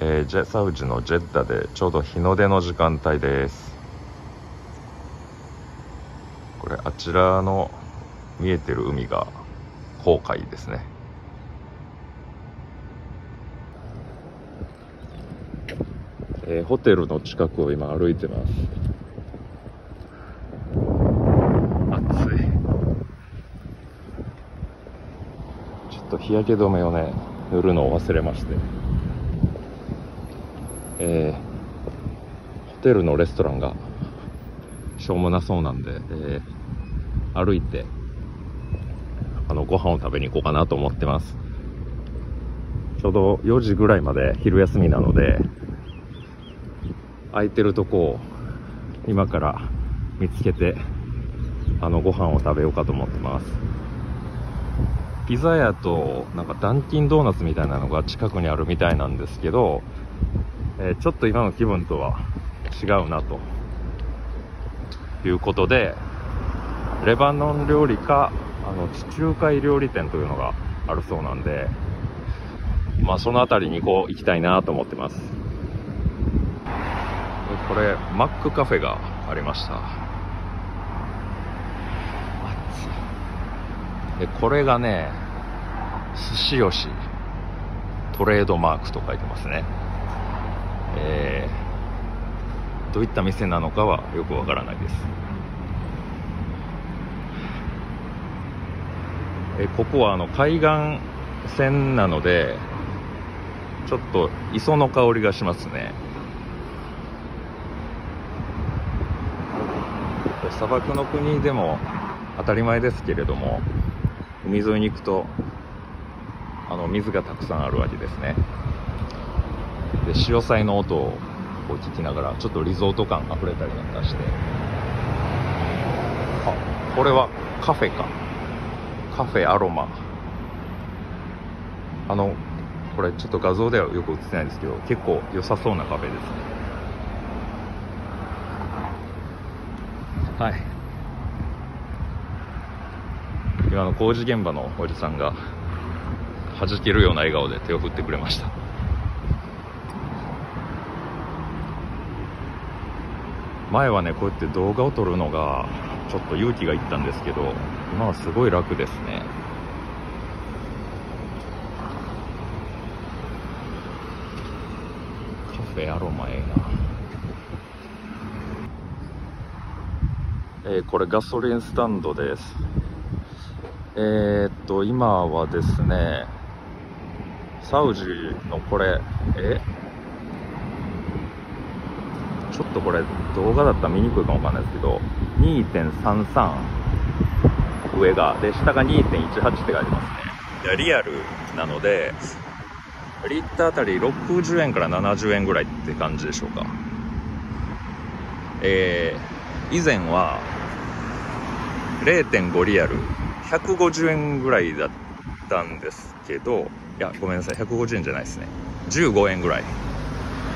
えー、ジェサウジのジェッダでちょうど日の出の時間帯です。これあちらの見えてる海が航海ですね。えー、ホテルの近くを今歩いてます。暑い。ちょっと日焼け止めをね塗るのを忘れまして。えー、ホテルのレストランがしょうもなそうなんで、えー、歩いてあのご飯を食べに行こうかなと思ってます。ちょうど4時ぐらいまで昼休みなので空いてるとこを今から見つけてあのご飯を食べようかと思ってます。ピザ屋となんかダンキンドーナツみたいなのが近くにあるみたいなんですけど、えー、ちょっと今の気分とは違うなと。いうことでレバノン料理かあの地中海料理店というのがあるそうなんでまあその辺りにこう行きたいなと思ってます。これマックカフェがありました。でこれがね寿司吉トレードマークと書いてますね。えー、どういった店なのかはよくわからないです。えここはあの海岸線なのでちょっと磯の香りがしますね。砂漠の国でも当たり前ですけれども海沿いに行くとあの水がたくさんあるわけですね。で潮騒の音を聞きながらちょっとリゾート感あふれたりなんかして。あこれはカフェか。カフェアロマ。あのこれちょっと画像ではよく映ってないんですけど結構良さそうなカフェですね。はい。今の工事現場のおじさんが弾けるような笑顔で手を振ってくれました前はねこうやって動画を撮るのがちょっと勇気がいったんですけど今はすごい楽ですね。カフェアロマええなえー、これガソリンスタンドです。えー、っと、今はですね、サウジのこれ、え？ちょっとこれ動画だったら見にくいかもわかんないですけど、2.33上が、で、下が2.18って書いてますね。リアルなので、リッターあたり60円から70円ぐらいって感じでしょうか。えー、以前は0.5リアル150円ぐらいだったんですけどいやごめんなさい150円じゃないですね15円ぐらい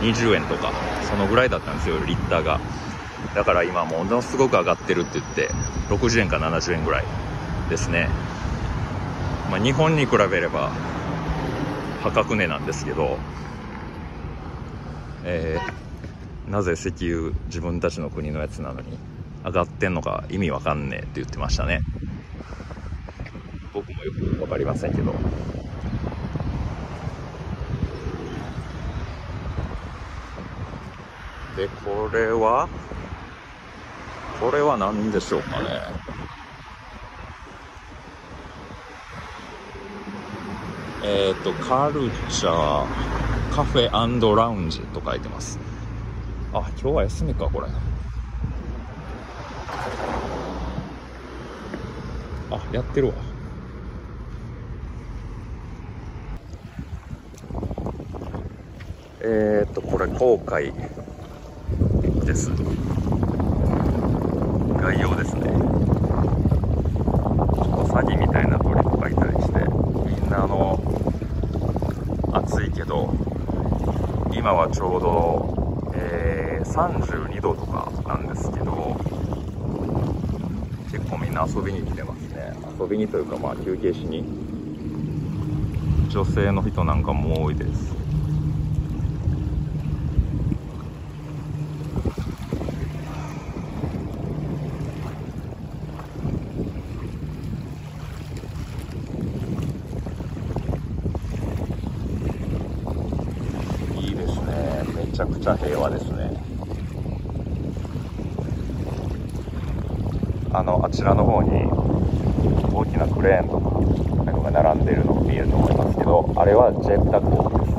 20円とかそのぐらいだったんですよリッターが。だから今ものすごく上がってるって言って60円か70円ぐらいですね。まあ、日本に比べれば破格値なんですけど、えー、なぜ石油自分たちの国のやつなのに上がってんのか意味わかんねえって言ってましたね。僕もよく分かりませんけど。でこれは？これは何でしょうかね？えっ、ー、とカルチャーカフェラウンジと書いてます。あ今日は休みかこれ。あやってるわ。えー、っとこれ後悔。です。概要ですね。ちょっと詐欺みたいな鳥とかいたりしてみんなあの暑いけど今はちょうど、えー、32度とかなんですけど結構みんな遊びに来てますね。遊びにというかまあ休憩しに。女性の人なんかも多いですちゃくちゃ平和ですねあのあちらの方に大きなクレーンとかなんかが並んでるのが見えると思いますけどあれはジェッタ港です。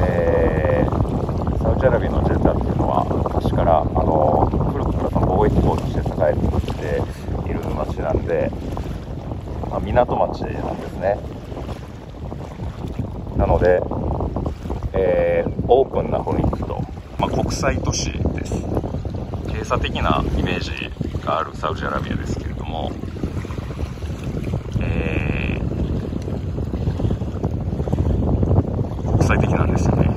えー、サウジアラビアのジェッタっていうのは昔からあの古くからその貿易港として栄えている町なんで、まあ、港町なんですね。なので、えー、オープンな雰囲気と、まあ、国際都市です。閉鎖的なイメージがあるサウジアラビアですけれども、えー、国際的なんですよね。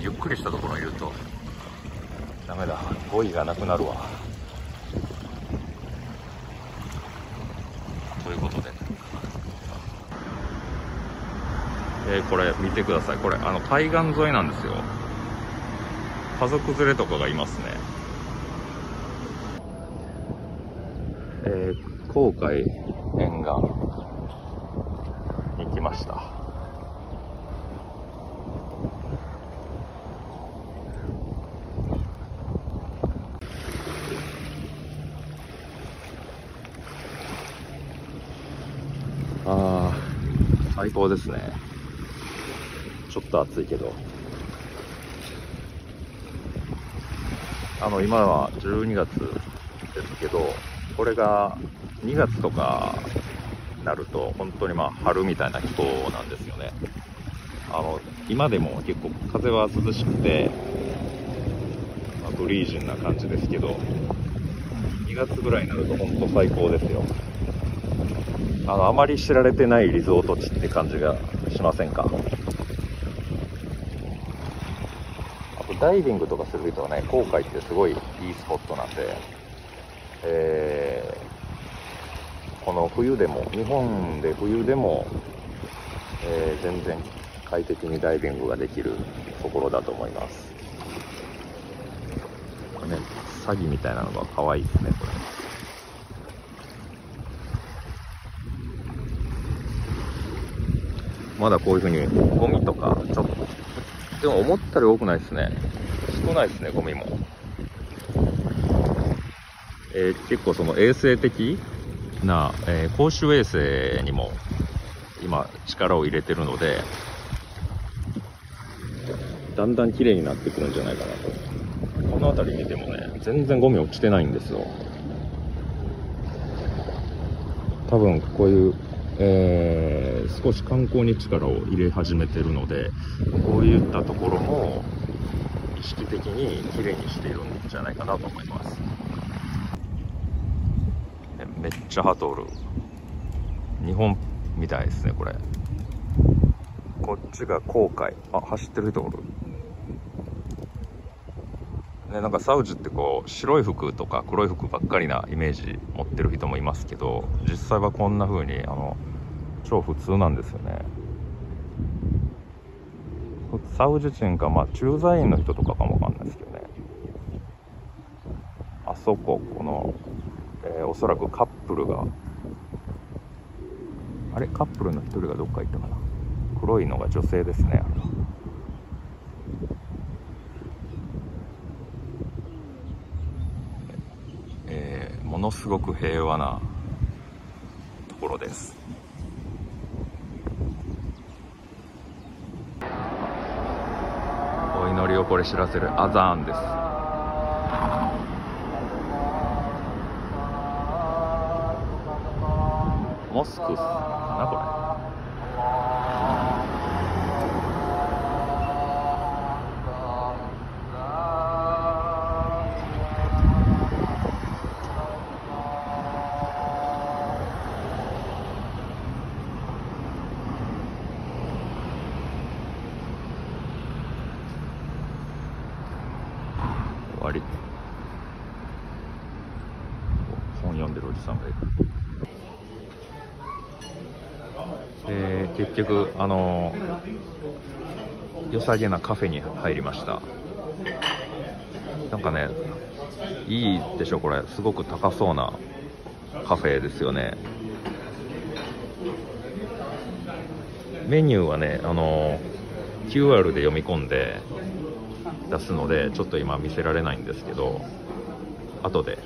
ゆっくりしたところにいるとダメだ。語彙がなくなるわ。ということで。え、これ見てください。これあの海岸沿いなんですよ。家族連れとかがいますね。えー、航海沿岸に来ました。ああ最高ですね。ちょっと暑いけど。あの今は12月ですけどこれが2月とかなると本当にまあ春みたいな気候なんですよね。あの今でも結構風は涼しくて、まあ、ブリージュンな感じですけど2月ぐらいになると本当最高ですよ。あのあまり知られてないリゾート地って感じがしませんかあとダイビングとかする人はね航海ってすごいいいスポットなんでえー、この冬でも日本で冬でも、えー、全然快適にダイビングができるところだと思います。これね詐欺みたいなのが可愛いですねこれ。まだこういう風にゴミとかちょっとでも思ったより多くないですね。少ないですねゴミも。えー、結構その衛生的な、えー、公衆衛生にも今力を入れてるのでだんだん綺麗になってくるんじゃないかなと。この辺り見てもね全然ゴミ落ちてないんですよ。多分こういう、えー、少し観光に力を入れ始めてるのでこういったところも意識的に綺麗にしているんじゃないかなと思います。めっちゃ鳩おる日本みたいですねこれ。こっちが航海。あ走ってる人おる。ねなんかサウジってこう白い服とか黒い服ばっかりなイメージ持ってる人もいますけど実際はこんな風にあの超普通なんですよね。サウジ人かまあ駐在員の人とかかもわかんないですけどね。あそここのえー、おそらくカップルがあれ？カップルの一人がどっか行ったかな？黒いのが女性ですねえー、ものすごく平和なところですお祈りをこれ知らせる。アザーンです。モスクスなこれ終わり本読んでるおじさんがいるえー、結局、あのー、良さげなカフェに入りました。なんかねいいでしょこれ。すごく高そうなカフェですよね。メニューはねあの QR で読み込んで出すのでちょっと今見せられないんですけど後で。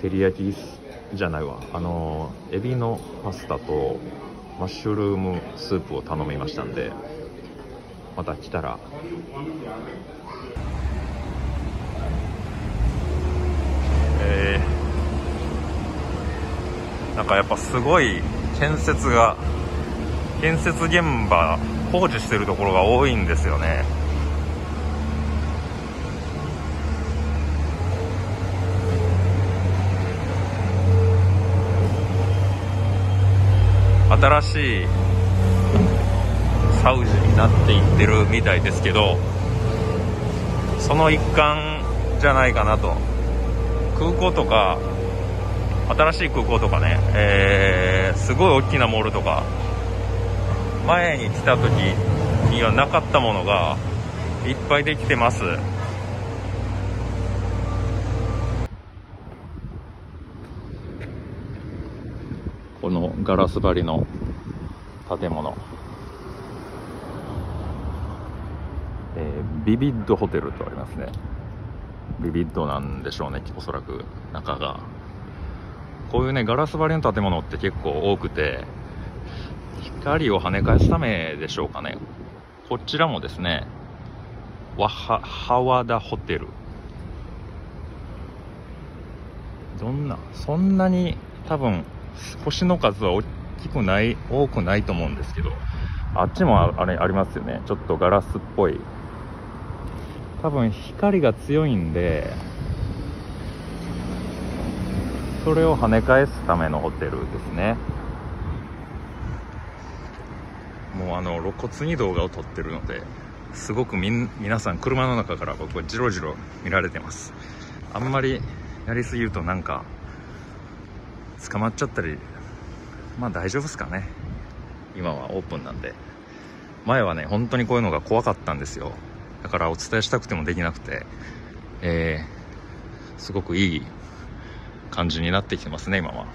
照り焼きじゃないわ。あのエビのパスタとマッシュルームスープを頼みましたんでまた来たら、なんかやっぱすごい建設が建設現場工事してるところが多いんですよね。新しいサウジになっていってるみたいですけどその一環じゃないかなと。空港とか新しい空港とかね、えー、すごい大きなモールとか前に来た時にはなかったものがいっぱいできてますこのガラス張りの建物、えー、ビビッドホテルとありますね。ビビッドなんでしょうねおそらく。中が。こういうねガラス張りの建物って結構多くて光を跳ね返すためでしょうかね。こちらもですねワハハワダホテル。どんなそんなに多分星の数は大きくない多くないと思うんですけどあっちもあれありますよね。ちょっとガラスっぽい。多分光が強いんでそれを跳ね返すためのホテルですね。もうあの露骨に動画を撮ってるのですごくみ皆さん車の中から僕はじろじろ見られてます。あんまりやりすぎるとなんか捕まっちゃったりまあ大丈夫ですかね。今はオープンなんで。前はね本当にこういうのが怖かったんですよ。だからお伝えしたくてもできなくて。えー、すごくいい感じになってきてますね今は。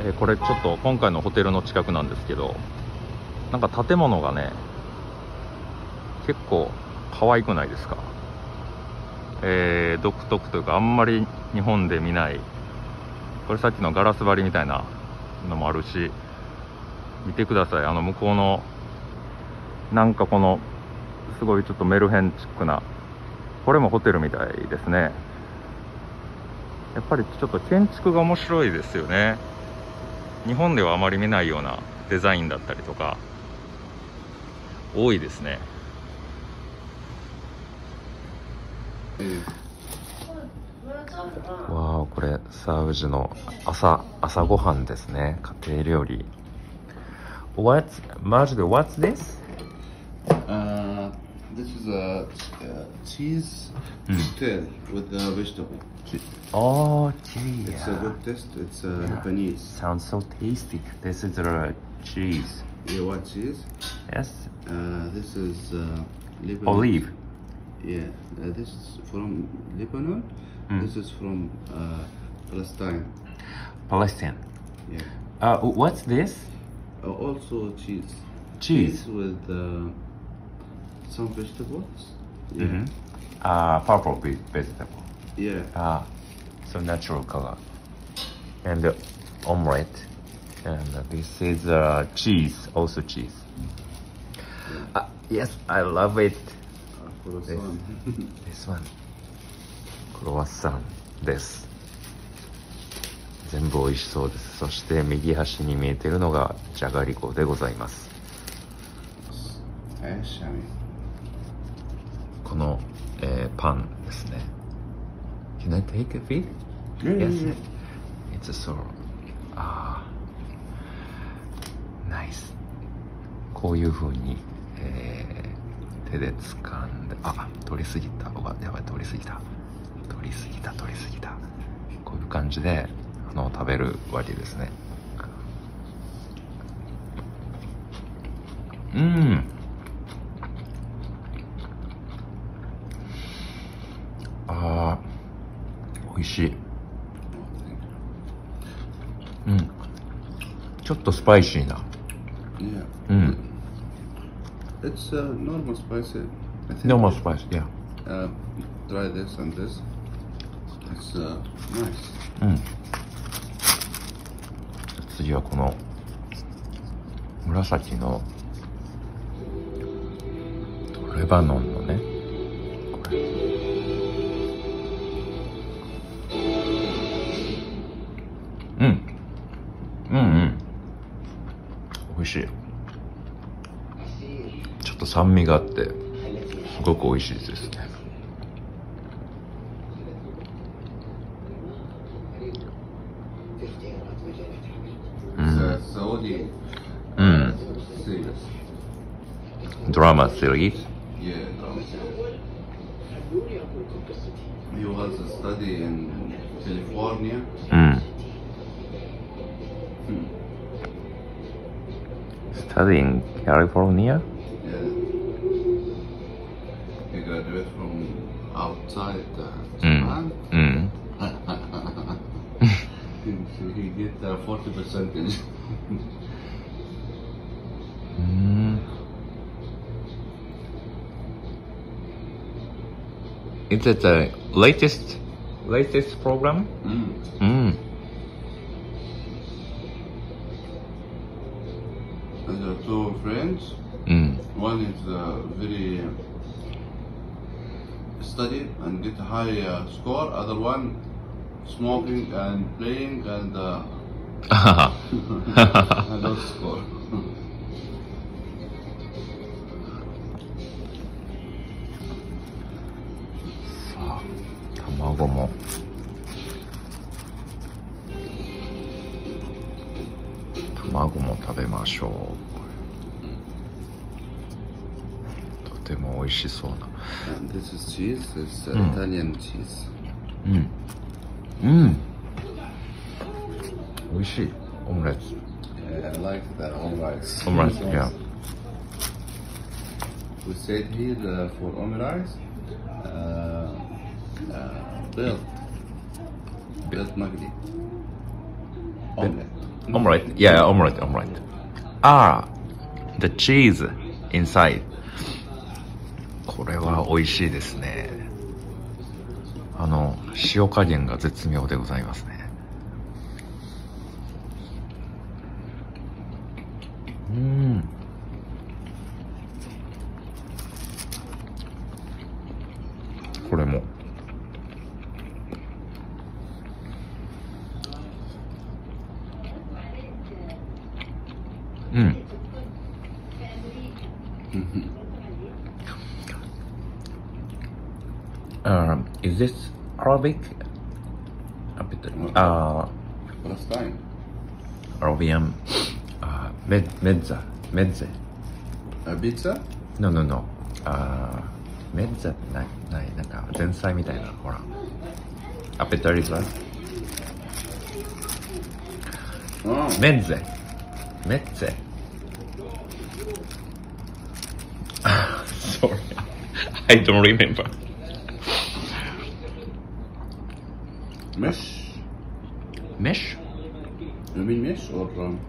えー、これちょっと今回のホテルの近くなんですけどなんか建物がね結構可愛くないですか？えー、独特というかあんまり日本で見ないこれさっきのガラス張りみたいなのもあるし見てください。あの向こうのなんかこのすごいちょっとメルヘンチックなこれもホテルみたいですね。やっぱりちょっと建築が面白いですよね。日本ではあまり見ないようなデザインだったりとか多いですね。わあこれサウジの朝朝ごはんですね家庭料理 What's Majid, what's this? Uh, this is a, uh cheese cocktail with the vegetable. Oh, gee. It's a good taste. It's uh, Lebanese. Sounds so tasty. This is the cheese. Yeah, what cheese? Yes. Uh, this is uh, Lebanese. Olive. Yeah, uh, this is from Lebanon. Mm. This is from uh, Palestine. Palestine. Yeah. Uh, what's this? Uh, also cheese. Cheese. with uh, some vegetables. Yeah. Mm-hmm. Uh, purple ve- vegetable. Yeah. Ah, so natural color. And the omelette. And this is uh, cheese, also cheese. Uh, yes, I love it. です。This クロワッサンです。全部美味しそうです。そして右端に見えてるのがじゃがりこでございます。この、えー、パンですね。Can I take a bit? Yes. It's a s o r あ Nice.。こういうふうに、えー手で掴んで、あ、取りすぎた。やばい、取りすぎた。取りすぎた、取りすぎた。こういう感じで、あの、食べるわけですね。うん。ああ、美味しい。うんちょっとスパイシーな Yeah. うん It's uh, normal spicy. I think. でもスパイシーいや Uh, try this and this. It's uh, nice. うん次はこの紫のレバノンのねこれうんうんうん美味しいょっと酸味があってすごく美味しいですねうん、うん、ドラマスリうん。studying California? 40 percentage. mm. Is it the latest latest program? Mm. Mm. There are two friends. Mm. One is uh, very study and get high uh, score. Other one smoking and playing and uh, あはは and not score. さあ、卵も。卵も食べましょう。とても美味しそうな。This is cheese. It's uh, Mm. Italian cheese. うん。うん。美味しいオムライス Yeah, I like that omurice. Omurice, yeah. We said here the, for omurice, uh, uh, built, built magdi. Omelette. Omelette, yeah, omelette, omelette. Ah, the cheese inside. これは美味しいですね。あの、塩加減が絶妙でございます。Arabic? A bit, uh, Palestine. Arabian, uh, med, mezza, mezze. Uh, pizza? No, no, no. あーメッツァってない、ない、なんか前菜みたいな、ほら。アペタリザ Oh, メッゼ。メッツェ。Sorry. I don't remember. mesh. Mesh? You mean mesh or um,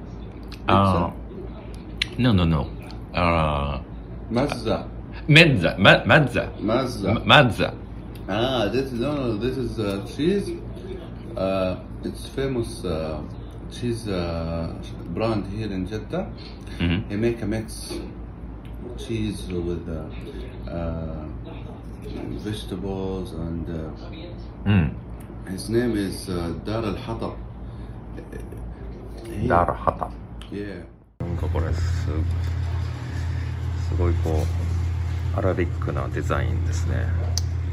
uh, uh No, no, no. Uh, mazza. Mezza, ma- mazza. Mazza. M- mazza. Ah, this no, no. This is uh, cheese. Uh, it's famous uh, cheese uh, brand here in Jeddah. Mm-hmm. They make a mix cheese with uh, uh, vegetables and. Uh, mm. His name is uh, Dar al Hatab. ダーラハタ。Yeah. なんかこれすすごいこうアラビックなデザインですね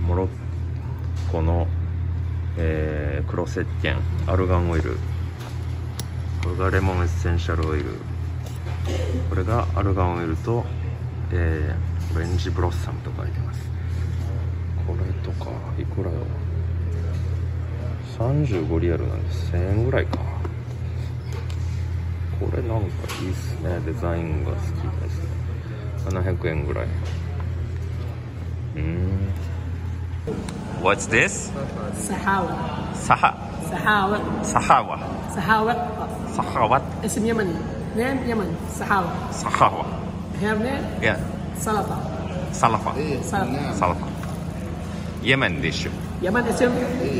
モロッコの、えー黒石鹸アルガンオイルこれがレモンエッセンシャルオイルこれがアルガンオイルと、えーオレンジブロッサムと書いてますこれとかいくらよ35リアルなんで1000円ぐらいかこれなんかいいっすねデザインが好きですね700円ぐらいうん What's this? Sahawa Saha Sahawa Sahawa Sahawa Sahawa It's in Yemen Name Yemen Sahawa Sahawa Her name? Yeah Salafa Salafa Salafa Yemen dish や سلطة サラファ إيه سلطة نعم サラファイエメンディッシュ يمن اسم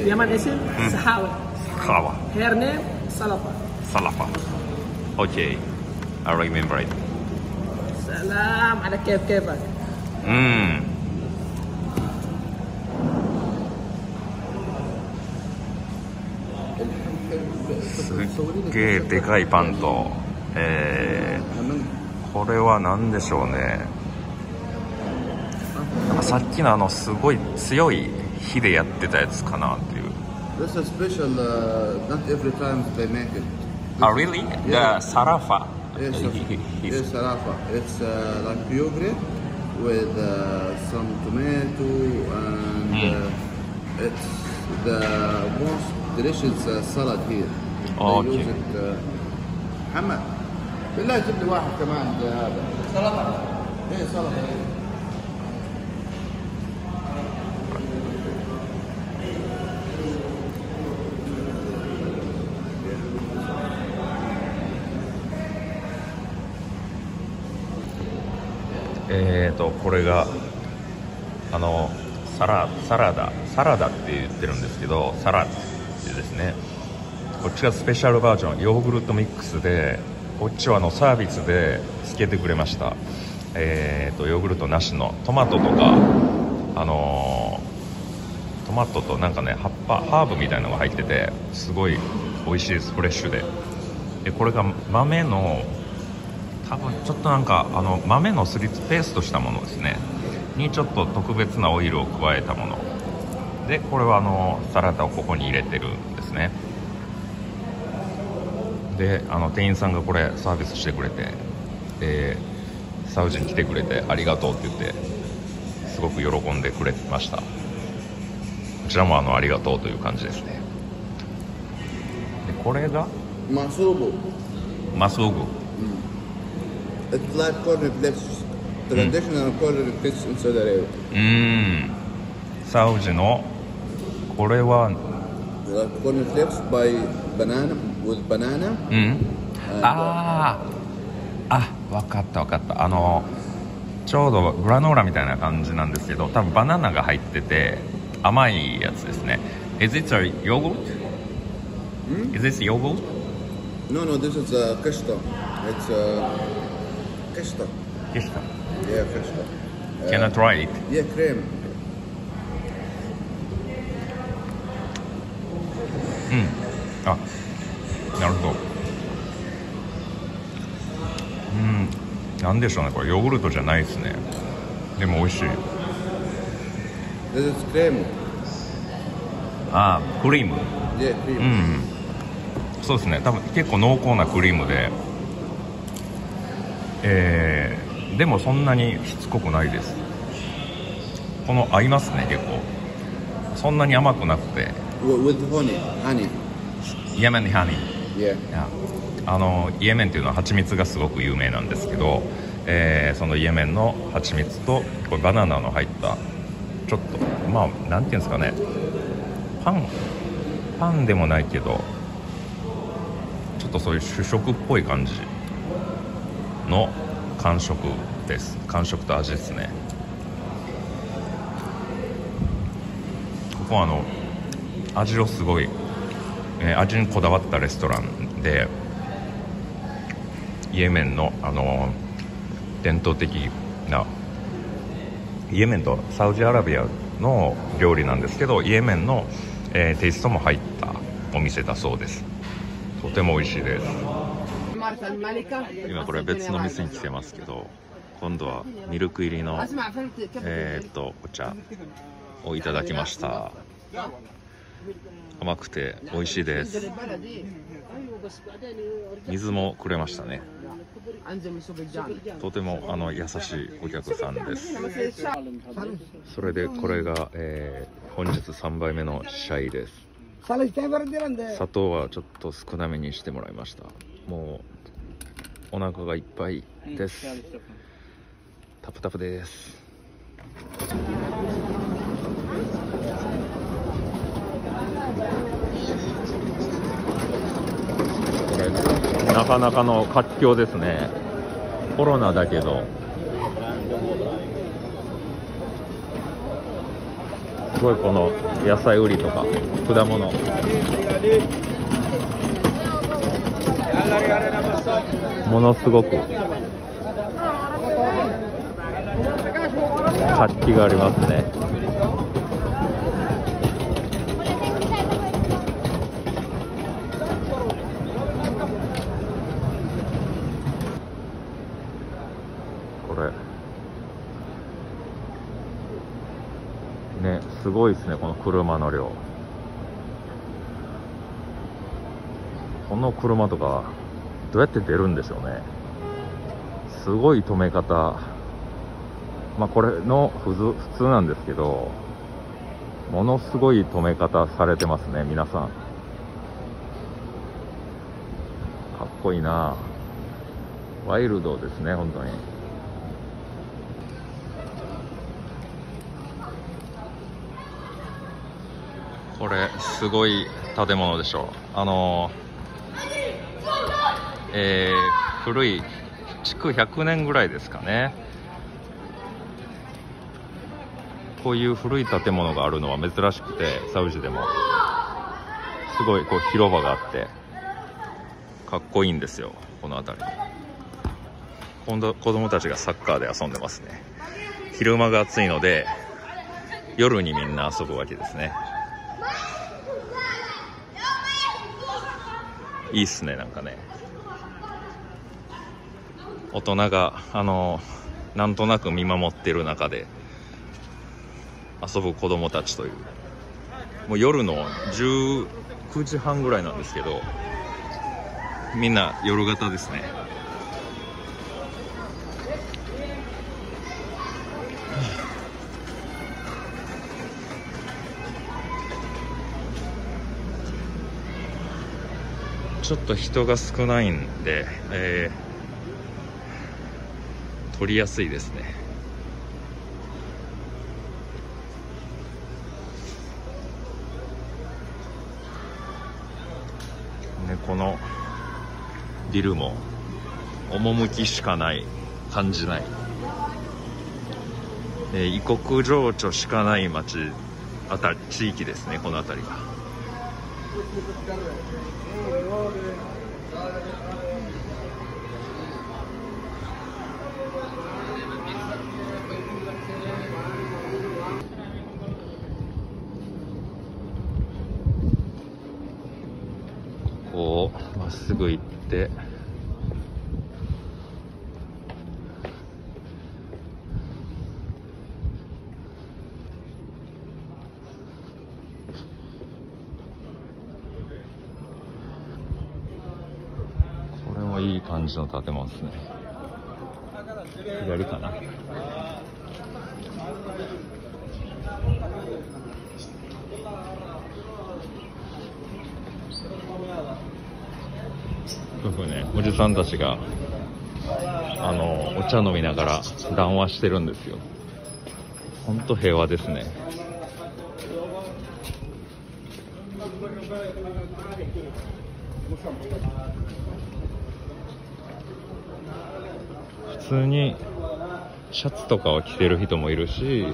يمن اسم سحاوة サハワ هير نيم سلطة サラファ OK I remember it سلام على كيف كيفك うんすっげえでかいパンとえー、これは何でしょうねなんかさっきのあのすごい強い 火でやってたやつかなっていう This is special, uh, not every time they make it. Ah really? Yeah. The サラファ Yes, He- he- he- yes, sarafa. It's uh, like puree with uh, some tomato and Mm. uh, it's the most delicious uh, salad here. Oh, they okay. use it. Uh, محمد بالله جيب لي واحد كمان هذا سلطة ايه سلطة これがあのサラサラダサラダって言ってるんですけどサラってですねこっちがスペシャルバージョンヨーグルトミックスでこっちはあのサービスでつけてくれました。えーとヨーグルトなしのトマトとかあのートマトとなんかね葉っぱハーブみたいなのが入っててすごい美味しいですフレッシュで。でこれが豆の多分ちょっとなんかあの豆のすりペーストしたものですね。にちょっと特別なオイルを加えたもの。でこれはあのサラダをここに入れてるんですね。であの店員さんがこれサービスしてくれてでサウジに来てくれてありがとうって言ってすごく喜んでくれました。こちらもあのありがとうという感じですね。でこれが？マスオブ。マスオブ。Like corn flakes. Traditional corn flakes in Saudi Arabia. うーんサウジのこれは Like corn flakes by banana with banana. うんあああ分かった分かったあのちょうどグラノーラみたいな感じなんですけど多分バナナが入ってて甘いやつですね Is it a yogurt? Is this yogurt? No, no, this is uh, kashta. It's uh, Yes, sir. Yeah. Can I try it? Yeah, cream. うんあなるほどうんなんでしょうねこれヨーグルトじゃないですねでも美味しい This is cream. ああクリーム Yeah, cream. うんそうですね多分結構濃厚なクリームでえー、でもそんなにしつこくないです。この合いますね結構。そんなに甘くなくて。With honey? Honey. イエメンにハニーあのイエメンっていうのは蜂蜜がすごく有名なんですけど、えーそのイエメンの蜂蜜とこれバナナの入ったちょっとまあなんていうんですかね。パンパンでもないけどちょっとそういう主食っぽい感じの感触です。感触と味ですね。ここはあの味をすごい、えー味にこだわったレストランでイエメンの、あの伝統的なイエメンとサウジアラビアの料理なんですけどイエメンの、えーテイストも入ったお店だそうです。とても美味しいです。今これ別の店に来てますけど今度はミルク入りのえーっとお茶をいただきました。甘くて美味しいです。水もくれましたね。とてもあの優しいお客さんです。それでこれが、えー本日3杯目のシャイです。砂糖はちょっと少なめにしてもらいました。もうお腹がいっぱいです。タプタプです。これなかなかの活況ですね。コロナだけど。すごいこの野菜売りとか果物。ものすごく活気がありますね。これ。ねすごいですねこの車の量。この車とかどうやって出るんでしょうね。すごい止め方。まあこれの普通普通なんですけどものすごい止め方されてますね皆さん。かっこいいな。ワイルドですね本当に。これすごい建物でしょあのえー古い築100年ぐらいですかね。こういう古い建物があるのは珍しくてサウジでも。すごいこう広場があってかっこいいんですよこの辺り。今度子供たちがサッカーで遊んでますね。昼間が暑いので夜にみんな遊ぶわけですね。いいっすねなんかね。大人があのなんとなく見守ってる中で遊ぶ子供たちという。もう夜の19時半ぐらいなんですけどみんな夜型ですね。ちょっと人が少ないんで、えー取りやすいですね。ねこのビルも趣しかない感じない、えー異国情緒しかない町あたり地域ですねこの辺りがこうまっすぐ行って。これもいい感じの建物ですね。左かな。夫婦ね。おじさんたちがあのお茶飲みながら談話してるんですよ。ほんと平和ですね。普通にシャツとかを着てる人もいるし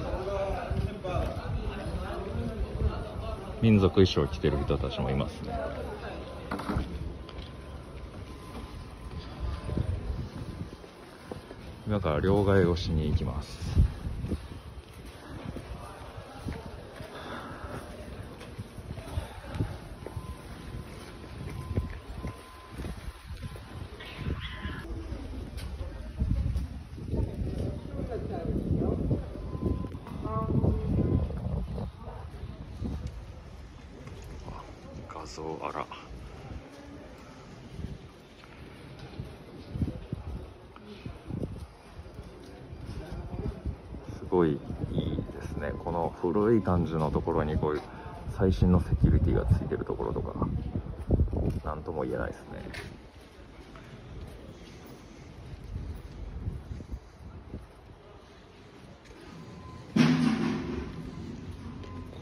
民族衣装を着てる人たちもいますね。今から両替をしに行きます画像あらすごいいいですねこの古い感じのところにこういう最新のセキュリティがついてるところとか何とも言えないですね。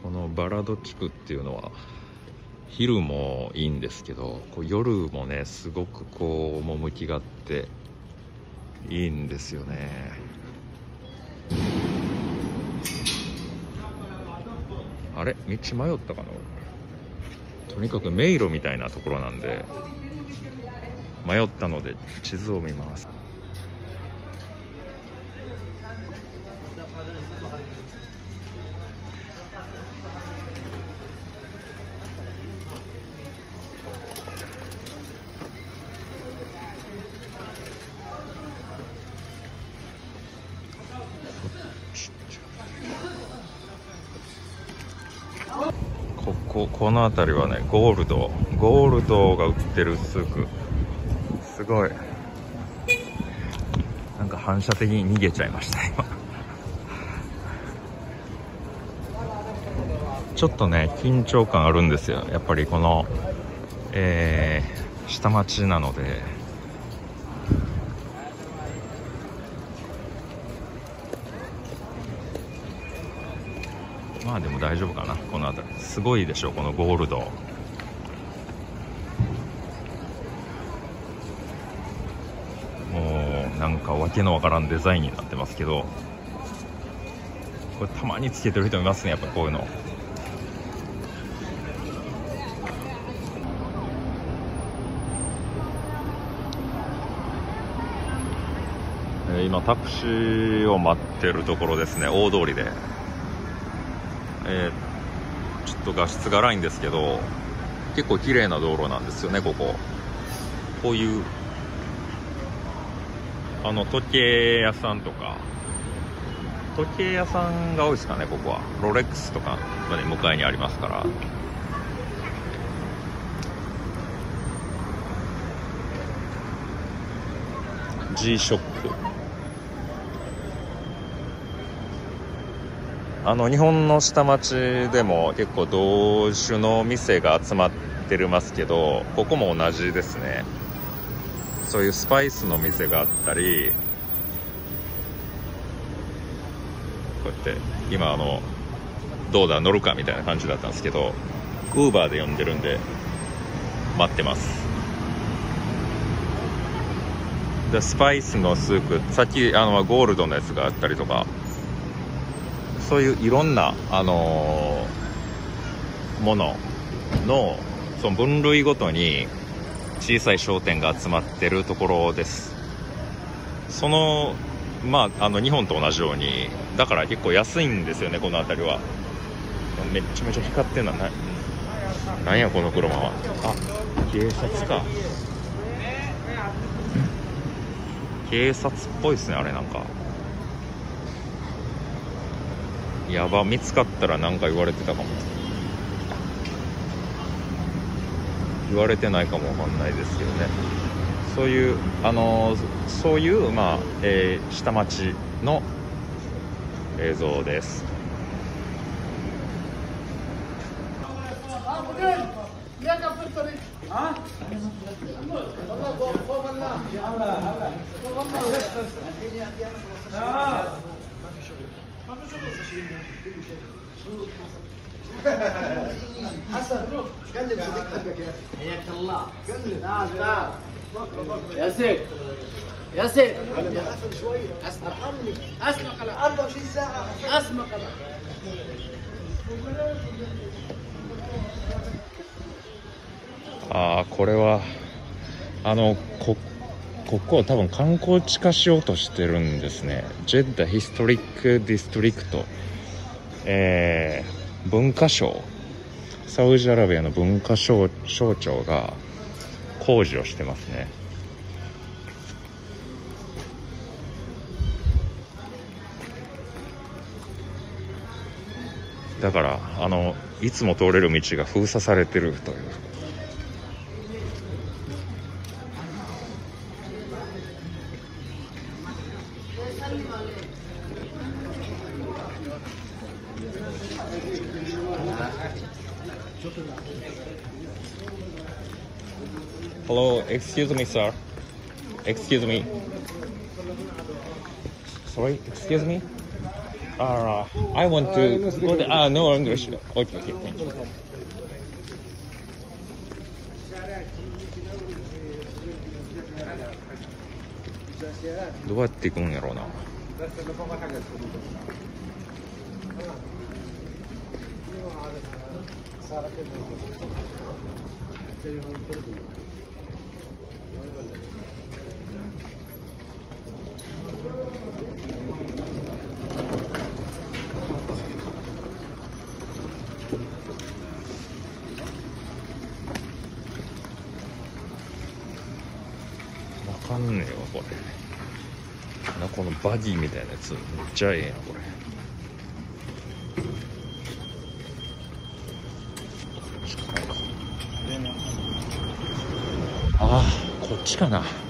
このバラド地区っていうのは昼もいいんですけどこう夜もねすごくこう趣があっていいんですよね。あれ？道迷ったかな？とにかく迷路みたいなところなんで迷ったので地図を見ます。の辺りはねゴールドゴールドが売ってるスーク。すごい。なんか反射的に逃げちゃいました今。ちょっとね緊張感あるんですよ。やっぱりこのえー、下町なので。まあでも大丈夫かなこの辺り。すごいでしょこのゴールド。もうなんかわけのわからんデザインになってますけど。これたまにつけてる人いますねやっぱこういうの。今タクシーを待ってるところですね大通りで。えーちょっと画質が荒いんですけど結構綺麗な道路なんですよねここ。こういうあの時計屋さんとか。時計屋さんが多いですかねここは。ロレックスとかがね向かいにありますから。G ショックあの日本の下町でも結構同種の店が集まってるますけどここも同じですね。そういうスパイスの店があったりこうやって今あのどうだ乗るかみたいな感じだったんですけどウーバーで呼んでるんで待ってます。でスパイスのスープさっきあのゴールドのやつがあったりとかそういういろんな、あのーもののその分類ごとに小さい商店が集まってるところです。そのまああの日本と同じようにだから結構安いんですよねこの辺りは。めっちゃめちゃ光ってんな。ななんやこの車は。あ警察か。警察っぽいですねあれなんか。やば見つかったら何か言われてたかも。言われてないかもわかんないですけどね。そういうあのそういうまあ、えー下町の映像です。ああ حياك الله تعال تعال يا سيد يا سيد اسمع اسمع كلام 24 ساعة اسمع كلام ああこれはあのこ ここを多分観光地化しようとしてるんですね。ジェッダヒストリックディストリクトえー、文化省。サウジアラビアの文化省省庁が工事をしてますね。だからあのいつも通れる道が封鎖されてるという。Hello, excuse me, sir. Excuse me. Sorry, excuse me. Uh, I want to. Go uh, no English. Okay, okay, thank you. Do? わかんねえわこれ。なこのバギーみたいなやつ。めっちゃええなこれああこっちかな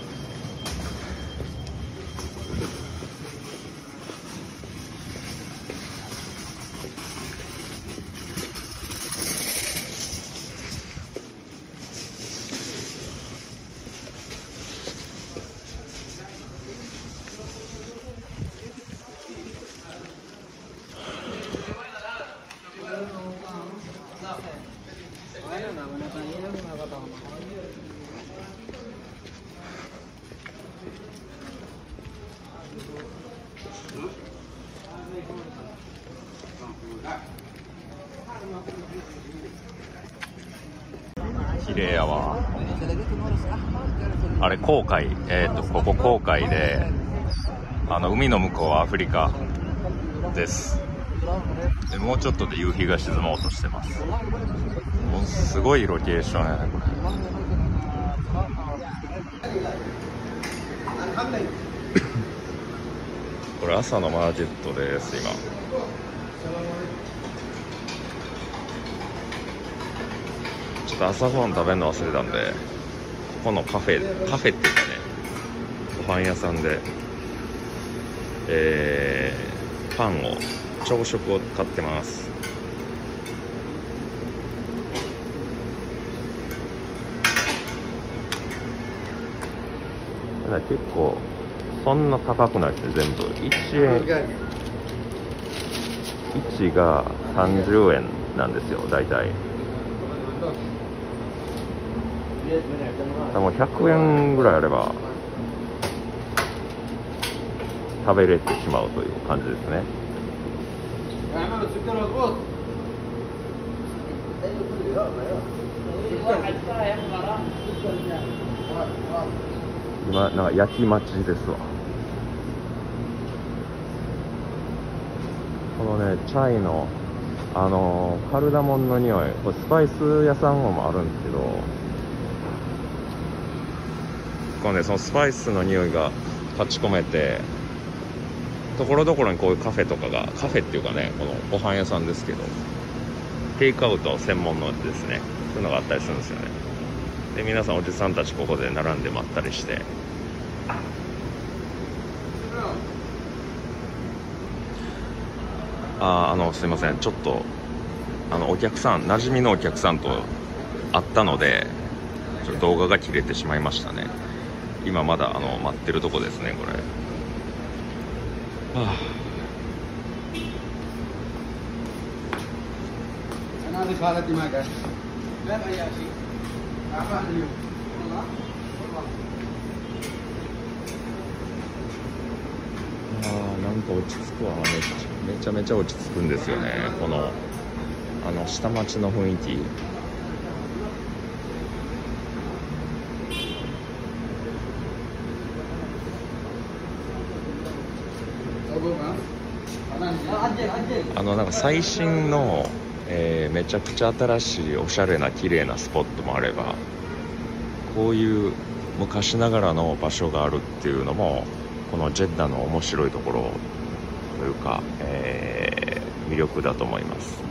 綺麗やわあれ航海。えっ、とここ航海であの海の向こうはアフリカです。でもうちょっとで夕日が沈もうとしてます。もうすごいロケーションやねこれ。これ朝のマージェットです今ちょっと朝ごはん食べるの忘れたんでここのカフェカフェっていうかねご飯屋さんでえー、パンを朝食を買ってます。ただ結構そんな高くないですね全部1円1が30円なんですよ大体。でも100円ぐらいあれば食べれてしまうという感じですね。今なんか焼き待ちですわ。このねチャイのあのカルダモンの匂いこれスパイス屋さんもあるんですけどこのねそのスパイスの匂いが立ち込めてところどころにこういうカフェとかがカフェっていうかねこのご飯屋さんですけどテイクアウト専門のですねそういうのがあったりするんですよね。で皆さんおじさんたちここで並んで待ったりして。あーあのすいません。ちょっとあのお客さん馴染みのお客さんと会ったのでちょっと動画が切れてしまいましたね。今まだあの待ってるとこですねこれ、はあ、あなんか落ち着くわ。めちゃめちゃ落ち着くんですよね。このあの下町の雰囲気。あのなんか最新の、えーめちゃくちゃ新しいおしゃれな綺麗なスポットもあればこういう昔ながらの場所があるっていうのもこのジェッダの面白いところというか、えー魅力だと思います。